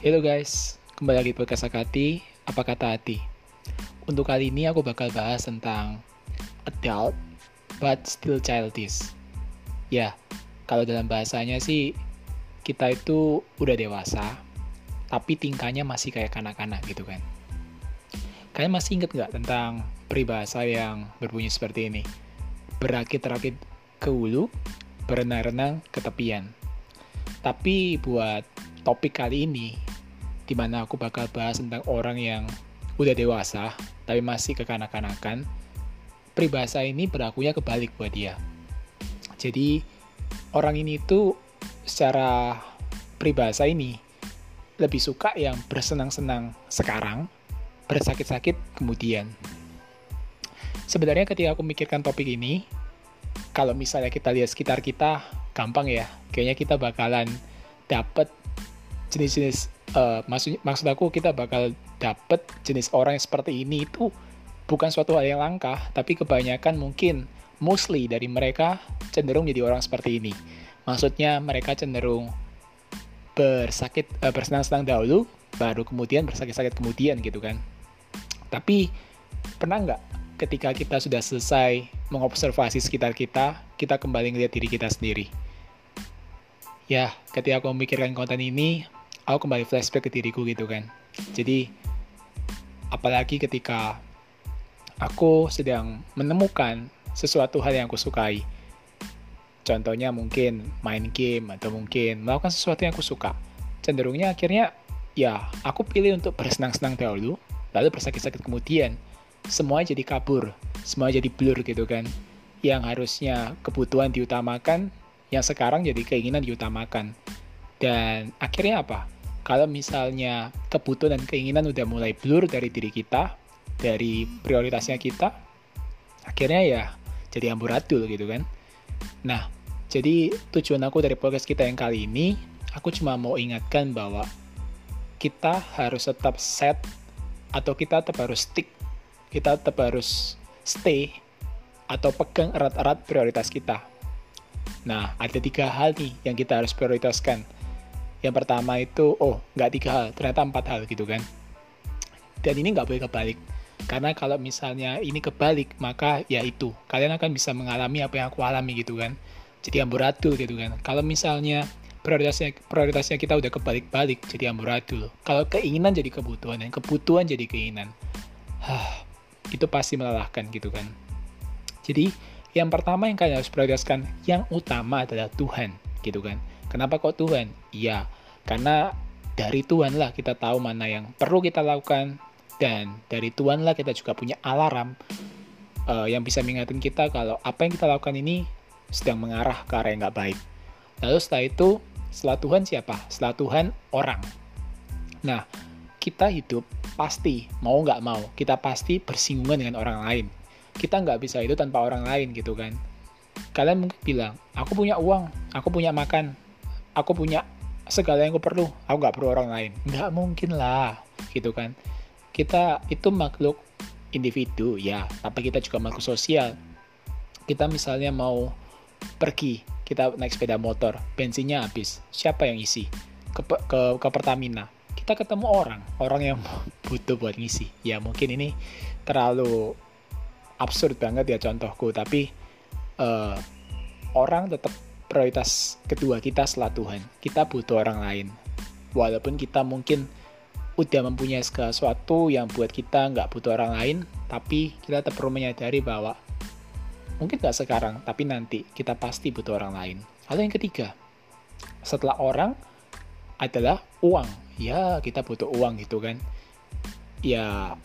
Halo guys, kembali lagi podcast Akati, apa kata hati? Untuk kali ini aku bakal bahas tentang adult but still childish. Ya, kalau dalam bahasanya sih kita itu udah dewasa, tapi tingkahnya masih kayak kanak-kanak gitu kan. Kalian masih inget nggak tentang peribahasa yang berbunyi seperti ini? Berakit-rakit ke hulu, berenang-renang ke tepian. Tapi buat topik kali ini, di mana aku bakal bahas tentang orang yang udah dewasa, tapi masih kekanak-kanakan, peribahasa ini berlakunya kebalik buat dia. Jadi, orang ini tuh secara peribahasa ini lebih suka yang bersenang-senang sekarang, bersakit-sakit kemudian. Sebenarnya ketika aku mikirkan topik ini, kalau misalnya kita lihat sekitar kita, gampang ya. Kayaknya kita bakalan dapet jenis-jenis uh, maksud maksud aku kita bakal dapet jenis orang yang seperti ini itu bukan suatu hal yang langka, tapi kebanyakan mungkin mostly dari mereka cenderung jadi orang seperti ini. Maksudnya mereka cenderung bersakit uh, bersenang-senang dahulu, baru kemudian bersakit-sakit kemudian gitu kan. Tapi pernah nggak ketika kita sudah selesai mengobservasi sekitar kita, kita kembali ngeliat diri kita sendiri? ya ketika aku memikirkan konten ini aku kembali flashback ke diriku gitu kan. Jadi apalagi ketika aku sedang menemukan sesuatu hal yang aku sukai. Contohnya mungkin main game atau mungkin melakukan sesuatu yang aku suka. Cenderungnya akhirnya ya aku pilih untuk bersenang-senang dahulu lalu bersakit-sakit kemudian. Semua jadi kabur semua jadi blur gitu kan. Yang harusnya kebutuhan diutamakan yang sekarang jadi keinginan diutamakan. Dan akhirnya apa? Kalau misalnya kebutuhan dan keinginan udah mulai blur dari diri kita, dari prioritasnya kita, akhirnya ya jadi amburadul gitu kan. Nah, jadi tujuan aku dari podcast kita yang kali ini, aku cuma mau ingatkan bahwa kita harus tetap set atau kita tetap harus stick, kita tetap harus stay atau pegang erat-erat prioritas kita Nah, ada tiga hal nih yang kita harus prioritaskan. Yang pertama itu, oh, nggak tiga hal, ternyata empat hal gitu kan. Dan ini nggak boleh kebalik. Karena kalau misalnya ini kebalik, maka ya itu, kalian akan bisa mengalami apa yang aku alami gitu kan. Jadi amburadul gitu kan. Kalau misalnya prioritasnya prioritasnya kita udah kebalik-balik jadi amburadul. Kalau keinginan jadi kebutuhan dan kebutuhan jadi keinginan. Hah, itu pasti melelahkan gitu kan. Jadi yang pertama yang kalian harus prioritaskan, yang utama adalah Tuhan, gitu kan. Kenapa kok Tuhan? Iya, karena dari Tuhan lah kita tahu mana yang perlu kita lakukan, dan dari Tuhan lah kita juga punya alarm uh, yang bisa mengingatkan kita kalau apa yang kita lakukan ini sedang mengarah ke arah yang nggak baik. Lalu setelah itu, setelah Tuhan siapa? Setelah Tuhan orang. Nah, kita hidup pasti, mau nggak mau, kita pasti bersinggungan dengan orang lain kita nggak bisa itu tanpa orang lain gitu kan kalian mungkin bilang aku punya uang aku punya makan aku punya segala yang aku perlu. Aku nggak perlu orang lain. Nggak mungkin lah gitu kan. Kita itu makhluk individu ya. Tapi kita juga makhluk sosial. Kita misalnya mau pergi kita naik sepeda motor bensinnya habis. Siapa yang isi ke, ke, ke Pertamina. Kita ketemu orang orang yang butuh buat ngisi. Ya mungkin ini terlalu absurd banget ya contohku. Tapi uh, orang tetap prioritas kedua kita setelah Tuhan. Kita butuh orang lain. Walaupun kita mungkin udah mempunyai segala sesuatu yang buat kita nggak butuh orang lain tapi kita tetap perlu menyadari bahwa mungkin nggak sekarang tapi nanti kita pasti butuh orang lain. Lalu yang ketiga setelah orang adalah uang. Ya kita butuh uang gitu kan. Ya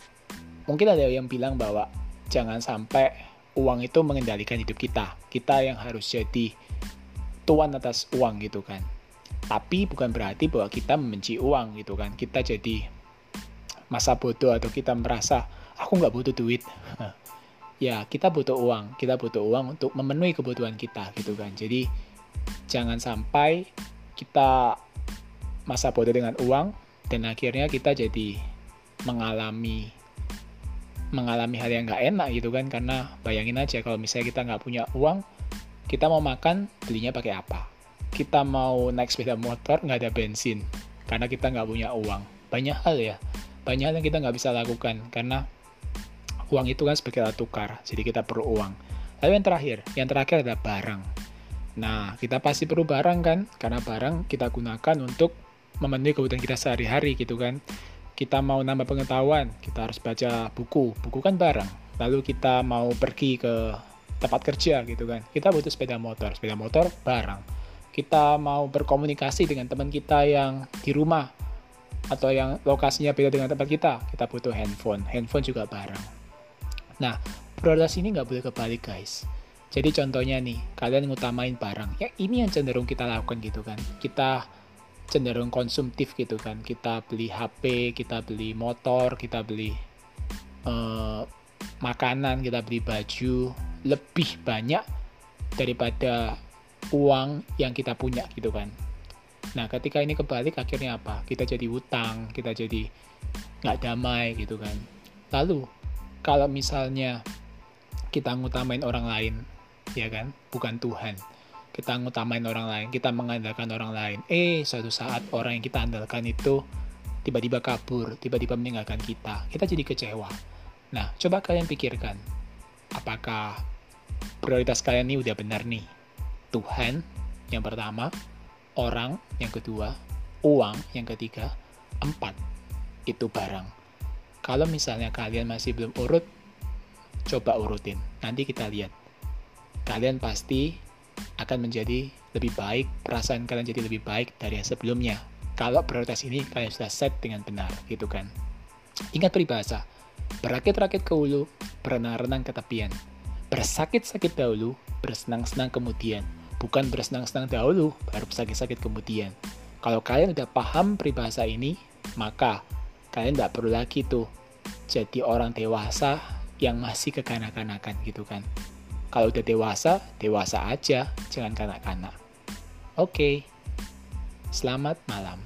mungkin ada yang bilang bahwa jangan sampai uang itu mengendalikan hidup kita. Kita yang harus jadi tuan atas uang gitu kan. Tapi bukan berarti bahwa kita membenci uang gitu kan. Kita jadi masa bodoh atau kita merasa aku nggak butuh duit. ya kita butuh uang. Kita butuh uang untuk memenuhi kebutuhan kita gitu kan. Jadi jangan sampai kita masa bodoh dengan uang dan akhirnya kita jadi mengalami mengalami hal yang nggak enak gitu kan karena bayangin aja kalau misalnya kita nggak punya uang kita mau makan belinya pakai apa kita mau naik sepeda motor nggak ada bensin karena kita nggak punya uang. Banyak hal ya, banyak hal yang kita nggak bisa lakukan karena uang itu kan sebagai alat tukar, jadi kita perlu uang. Lalu yang terakhir, yang terakhir adalah barang. Nah, kita pasti perlu barang kan, karena barang kita gunakan untuk memenuhi kebutuhan kita sehari-hari gitu kan. Kita mau nambah pengetahuan, kita harus baca buku, buku kan barang. Lalu kita mau pergi ke tempat kerja gitu kan, kita butuh sepeda motor, sepeda motor barang. Kita mau berkomunikasi dengan teman kita yang di rumah, atau yang lokasinya beda dengan tempat kita, kita butuh handphone. Handphone juga barang. Nah, prioritas ini nggak boleh kebalik guys. Jadi contohnya nih, kalian ngutamain barang. Ya ini yang cenderung kita lakukan gitu kan. Kita cenderung konsumtif gitu kan. Kita beli HP, kita beli motor, kita beli uh, makanan, kita beli baju lebih banyak daripada uang yang kita punya gitu kan. Nah, ketika ini kebalik akhirnya apa? Kita jadi hutang, kita jadi nggak damai gitu kan. Lalu kalau misalnya kita ngutamain orang lain, ya kan, bukan Tuhan. Kita ngutamain orang lain, kita mengandalkan orang lain. Eh, suatu saat orang yang kita andalkan itu tiba-tiba kabur, tiba-tiba meninggalkan kita. Kita jadi kecewa. Nah, coba kalian pikirkan, apakah prioritas kalian ini udah benar nih? Tuhan yang pertama, orang yang kedua, uang yang ketiga, empat, itu barang. Kalau misalnya kalian masih belum urut, coba urutin. Nanti kita lihat. Kalian pasti akan menjadi lebih baik, perasaan kalian jadi lebih baik dari yang sebelumnya. Kalau prioritas ini kalian sudah set dengan benar, gitu kan. Ingat peribahasa, berakit-rakit ke hulu, berenang-renang ke tepian. Bersakit-sakit dahulu, bersenang-senang kemudian. Bukan bersenang-senang dahulu, baru sakit-sakit kemudian. Kalau kalian udah paham peribahasa ini, maka kalian nggak perlu lagi tuh jadi orang dewasa yang masih kekanak-kanakan gitu kan. Kalau udah dewasa, dewasa aja, jangan kanak-kanak. Oke, selamat malam.